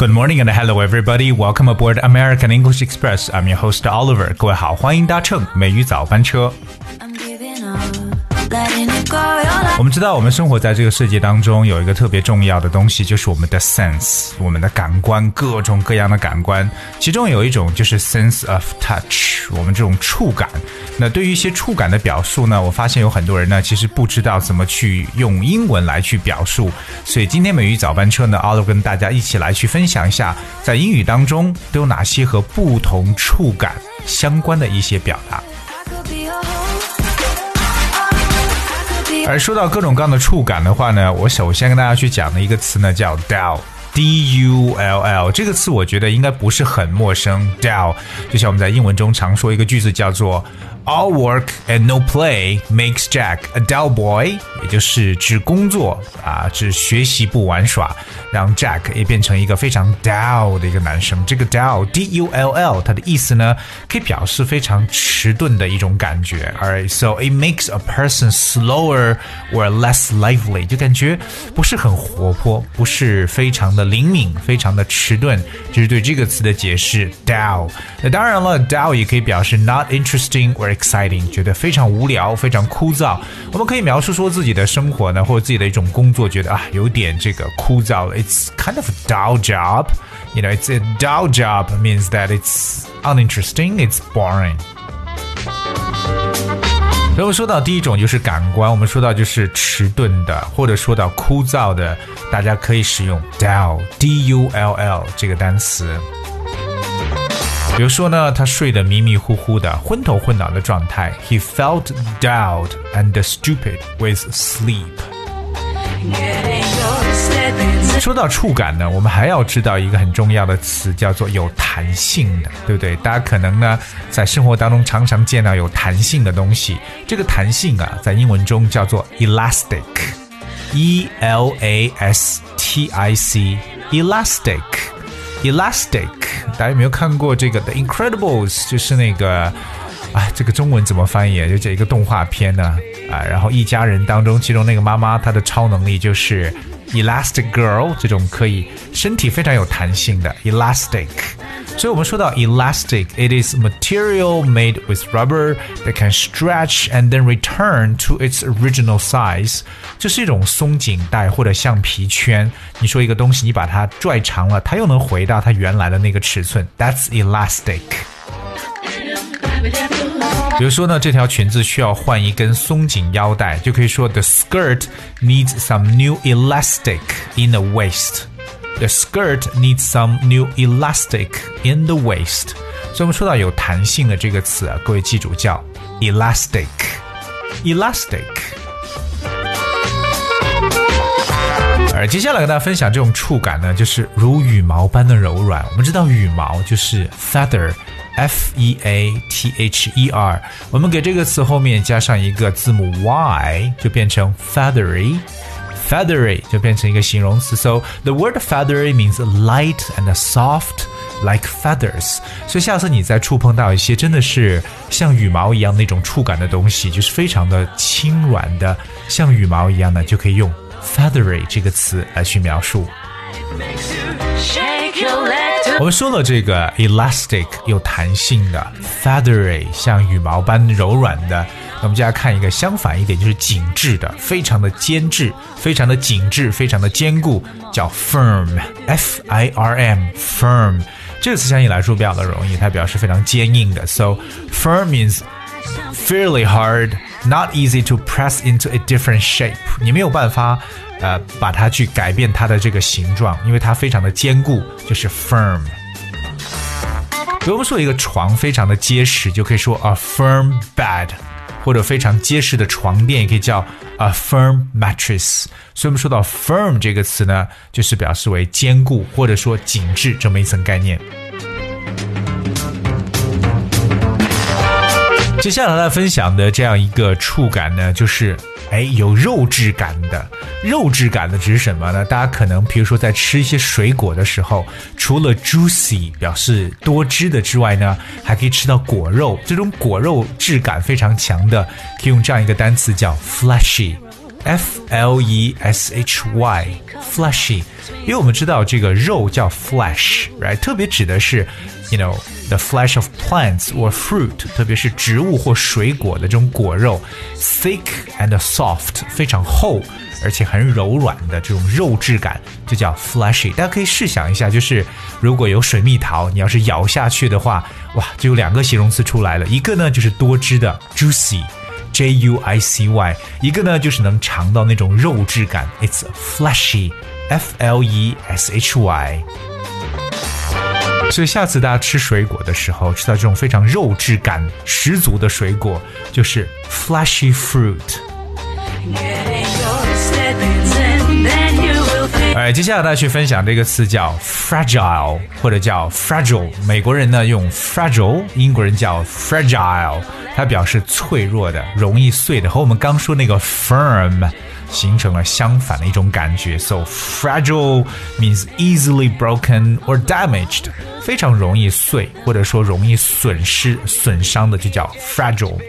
Good morning and hello everybody. Welcome aboard American English Express. I'm your host Oliver. 各位好，欢迎搭乘美语早班车。 I'm giving up, 我们知道，我们生活在这个世界当中，有一个特别重要的东西，就是我们的 sense，我们的感官，各种各样的感官。其中有一种就是 sense of touch，我们这种触感。那对于一些触感的表述呢，我发现有很多人呢，其实不知道怎么去用英文来去表述。所以今天美语早班车呢，阿乐跟大家一起来去分享一下，在英语当中都有哪些和不同触感相关的一些表达。而说到各种各样的触感的话呢，我首先跟大家去讲的一个词呢叫 d o w。D U L L 这个词我觉得应该不是很陌生。Dull 就像我们在英文中常说一个句子叫做 All work and no play makes Jack a dull boy，也就是指工作啊，指学习不玩耍，让 Jack 也变成一个非常 dull 的一个男生。这个 dull D U L L 它的意思呢，可以表示非常迟钝的一种感觉。Alright, so it makes a person slower or less lively，就感觉不是很活泼，不是非常的灵敏，非常的迟钝。这是对这个词的解释。dull，那当然了，dull 也可以表示 not interesting or exciting，觉得非常无聊，非常枯燥。我们可以描述说自己的生活呢，或者自己的一种工作，觉得啊有点这个枯燥了。It's kind of a dull job. You know, it's a dull job means that it's uninteresting, it's boring. 所以我们说到第一种就是感官，我们说到就是迟钝的，或者说到枯燥的，大家可以使用 dull d u l l 这个单词。比如说呢，他睡得迷迷糊糊的，昏头昏脑的状态。He felt dulled and stupid with sleep。说到触感呢，我们还要知道一个很重要的词，叫做有弹性的，对不对？大家可能呢在生活当中常常见到有弹性的东西，这个弹性啊，在英文中叫做 elastic，e l a s t i c，elastic，elastic。大家有没有看过这个《The Incredibles》？就是那个啊，这个中文怎么翻译？就这一个动画片呢啊，然后一家人当中，其中那个妈妈她的超能力就是 Elastic Girl 这种可以身体非常有弹性的 Elastic。所以我们说到 elastic，it is material made with rubber that can stretch and then return to its original size。这是一种松紧带或者橡皮圈。你说一个东西，你把它拽长了，它又能回到它原来的那个尺寸。That's elastic。 比如说呢，这条裙子需要换一根松紧腰带，就可以说 The skirt needs some new elastic in the waist。The skirt needs some new elastic in the waist。所以我们说到有弹性的这个词啊，各位记住叫 elastic。elastic。而接下来跟大家分享这种触感呢，就是如羽毛般的柔软。我们知道羽毛就是 feather。F E A T H E R，我们给这个词后面加上一个字母 Y，就变成 feathery。feathery 就变成一个形容词。So the word feathery means light and soft like feathers。所以下次你再触碰到一些真的是像羽毛一样那种触感的东西，就是非常的轻软的，像羽毛一样的，就可以用 feathery 这个词来去描述。我们说了这个 elastic 有弹性的，feathery 像羽毛般柔软的。那我们就来看一个相反一点，就是紧致的，非常的坚质，非常的紧致，非常的坚固，叫 firm，f i r m，firm。这个词相应来说比较的容易，它表示非常坚硬的。So firm means fairly hard, not easy to press into a different shape。你没有办法，呃，把它去改变它的这个形状，因为它非常的坚固，就是 firm。比如说一个床非常的结实，就可以说 a firm bed，或者非常结实的床垫也可以叫 a firm mattress。所以我们说到 firm 这个词呢，就是表示为坚固或者说紧致这么一层概念。接下来来分享的这样一个触感呢，就是哎有肉质感的。肉质感的指什么呢？大家可能比如说在吃一些水果的时候，除了 juicy 表示多汁的之外呢，还可以吃到果肉。这种果肉质感非常强的，可以用这样一个单词叫 fleshy。F L E S H Y，fleshy，因为我们知道这个肉叫 flesh，right？特别指的是，you know the flesh of plants or fruit，特别是植物或水果的这种果肉，thick and soft，非常厚而且很柔软的这种肉质感就叫 fleshy。大家可以试想一下，就是如果有水蜜桃，你要是咬下去的话，哇，就有两个形容词出来了，一个呢就是多汁的 juicy。J U I C Y，一个呢就是能尝到那种肉质感，It's fleshy，F L E S H Y。所以下次大家吃水果的时候，吃到这种非常肉质感十足的水果，就是 flashy fruit。哎，接下来大家去分享这个词叫 fragile，或者叫 fragile。美国人呢用 fragile，英国人叫 fragile。它表示脆弱的、容易碎的，和我们刚说那个 firm 形成了相反的一种感觉。So fragile means easily broken or damaged，非常容易碎，或者说容易损失、损伤的就叫 fragile。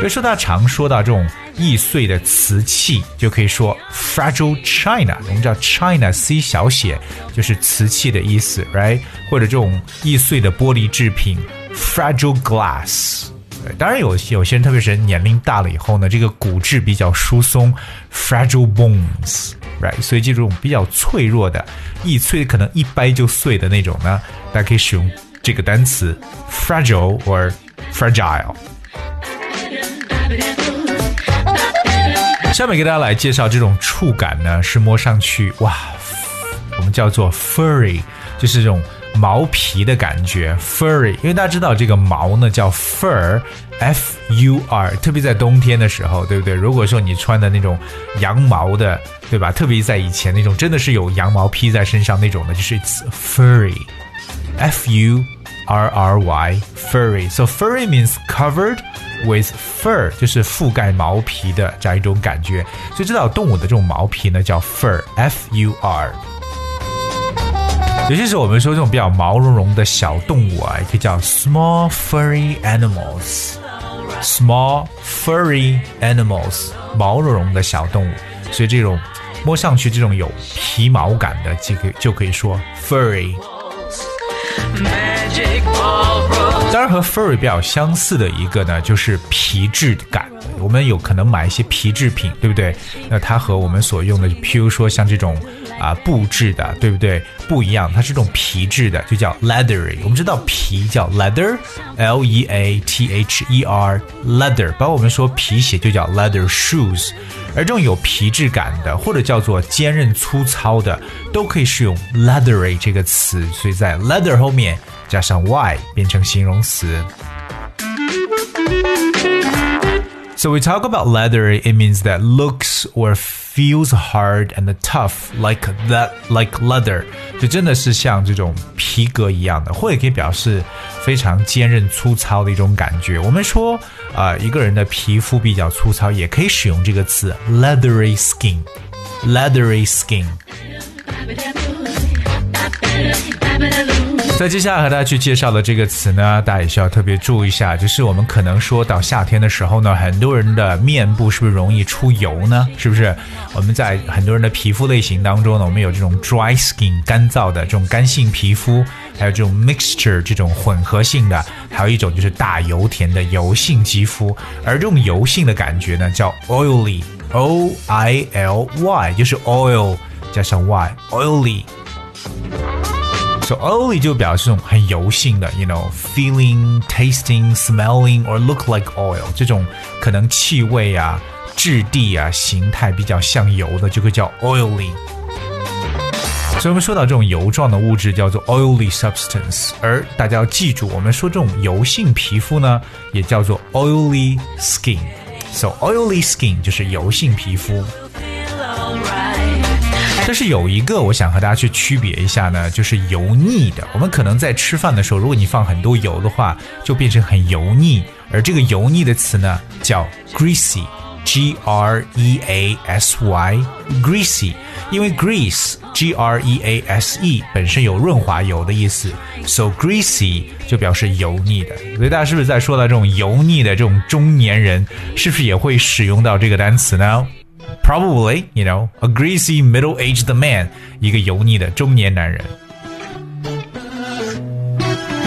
比如说，大家常说到这种易碎的瓷器，就可以说 fragile china。我们知道 china c 小写就是瓷器的意思，right？或者这种易碎的玻璃制品 fragile glass。当然有有些人，特别是年龄大了以后呢，这个骨质比较疏松，fragile bones，right？所以这种比较脆弱的、易脆，可能一掰就碎的那种呢，大家可以使用这个单词 fragile or fragile。下面给大家来介绍这种触感呢，是摸上去哇，我们叫做 furry，就是这种。毛皮的感觉，furry，因为大家知道这个毛呢叫 fur，f u r，特别在冬天的时候，对不对？如果说你穿的那种羊毛的，对吧？特别在以前那种真的是有羊毛披在身上那种的，就是 furry，f u r r y，furry，so furry means covered with fur，就是覆盖毛皮的这样一种感觉。所以知道动物的这种毛皮呢叫 fur，f u r。有些时候我们说这种比较毛茸茸的小动物啊，也可以叫 small furry animals。small furry animals，毛茸茸的小动物。所以这种摸上去这种有皮毛感的，就可以就可以说 furry。当然和 furry 比较相似的一个呢，就是皮质感。我们有可能买一些皮制品，对不对？那它和我们所用的，譬如说像这种啊布质的，对不对？不一样，它是这种皮质的，就叫 leathery。我们知道皮叫 leather，L E A T H E R，leather。包括我们说皮鞋就叫 leather shoes。而这种有皮质感的，或者叫做坚韧粗糙的，都可以使用 leathery 这个词。所以在 leather 后面加上 y，变成形容词。So we talk about leather, it means that looks or feels hard and tough like that like leather，就真的是像这种皮革一样的，或者可以表示非常坚韧粗糙的一种感觉。我们说啊、呃，一个人的皮肤比较粗糙，也可以使用这个词 leathery skin，leathery skin。 在接下来和大家去介绍的这个词呢，大家也需要特别注意一下，就是我们可能说到夏天的时候呢，很多人的面部是不是容易出油呢？是不是？我们在很多人的皮肤类型当中呢，我们有这种 dry skin 干燥的这种干性皮肤，还有这种 mixture 这种混合性的，还有一种就是大油田的油性肌肤。而这种油性的感觉呢，叫 oily，o i l y，就是 oil 加上 y，oily。So oily 就表示这种很油性的，you know, feeling, tasting, smelling or look like oil 这种可能气味啊、质地啊、形态比较像油的，就会叫 oily。所以我们说到这种油状的物质叫做 oily substance，而大家要记住，我们说这种油性皮肤呢，也叫做 oily skin。So oily skin 就是油性皮肤。 但是有一个我想和大家去区别一下呢，就是油腻的。我们可能在吃饭的时候，如果你放很多油的话，就变成很油腻而这个油腻的词呢叫 greasy。G R E A S Y，greasy，因为 grease G R E A S E 本身有润滑油的意思，so greasy 就表示油腻的。所以大家是不是在说到这种油腻的这种中年人，是不是也会使用到这个单词呢？Probably, you know, a greasy middle-aged man，一个油腻的中年男人。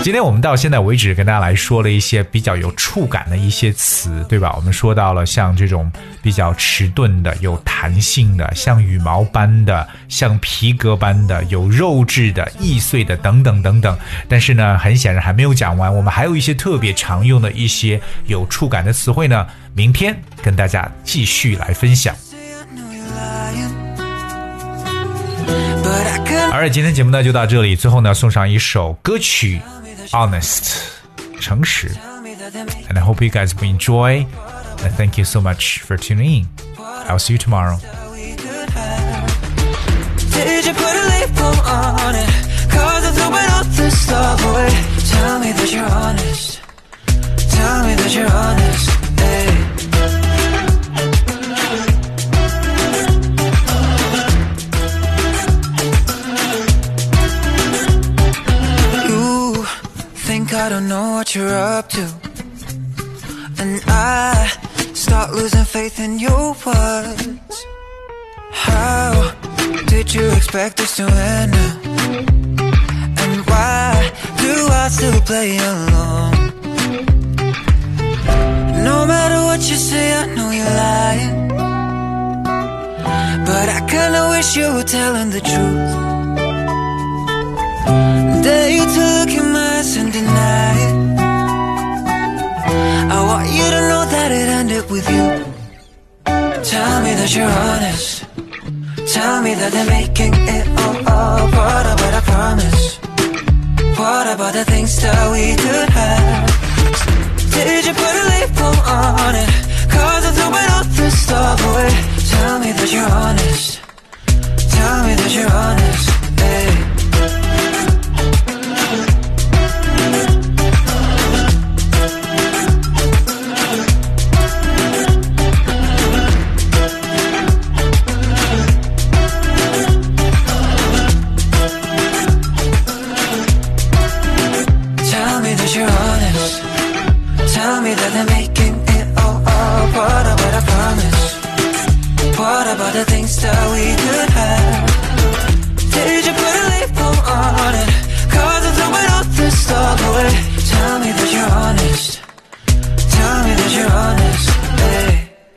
今天我们到现在为止跟大家来说了一些比较有触感的一些词，对吧？我们说到了像这种比较迟钝的、有弹性的、像羽毛般的、像皮革般的、有肉质的、易碎的等等等等。但是呢，很显然还没有讲完，我们还有一些特别常用的一些有触感的词汇呢。明天跟大家继续来分享。而今天节目呢就到这里，最后呢送上一首歌曲。honest, 诚实. And I hope you guys will enjoy. And thank you so much for tuning in. I'll see you tomorrow. Did you put a label on it? Cause it's open up this stuff away. Tell me that you're honest. Tell me that you're honest. I don't know what you're up to And I start losing faith in your words How did you expect this to end now? And why do I still play along? No matter what you say, I know you're lying But I kinda wish you were telling the truth Dare you to look eyes deny it I want you to know that it ended with you. Tell me that you're honest. Tell me that they're making it all up. What about I promise? What about the things that we could have? Did you put a label on it? Cause I'm throwing all this stuff away Tell me that you're honest. Tell me that you're honest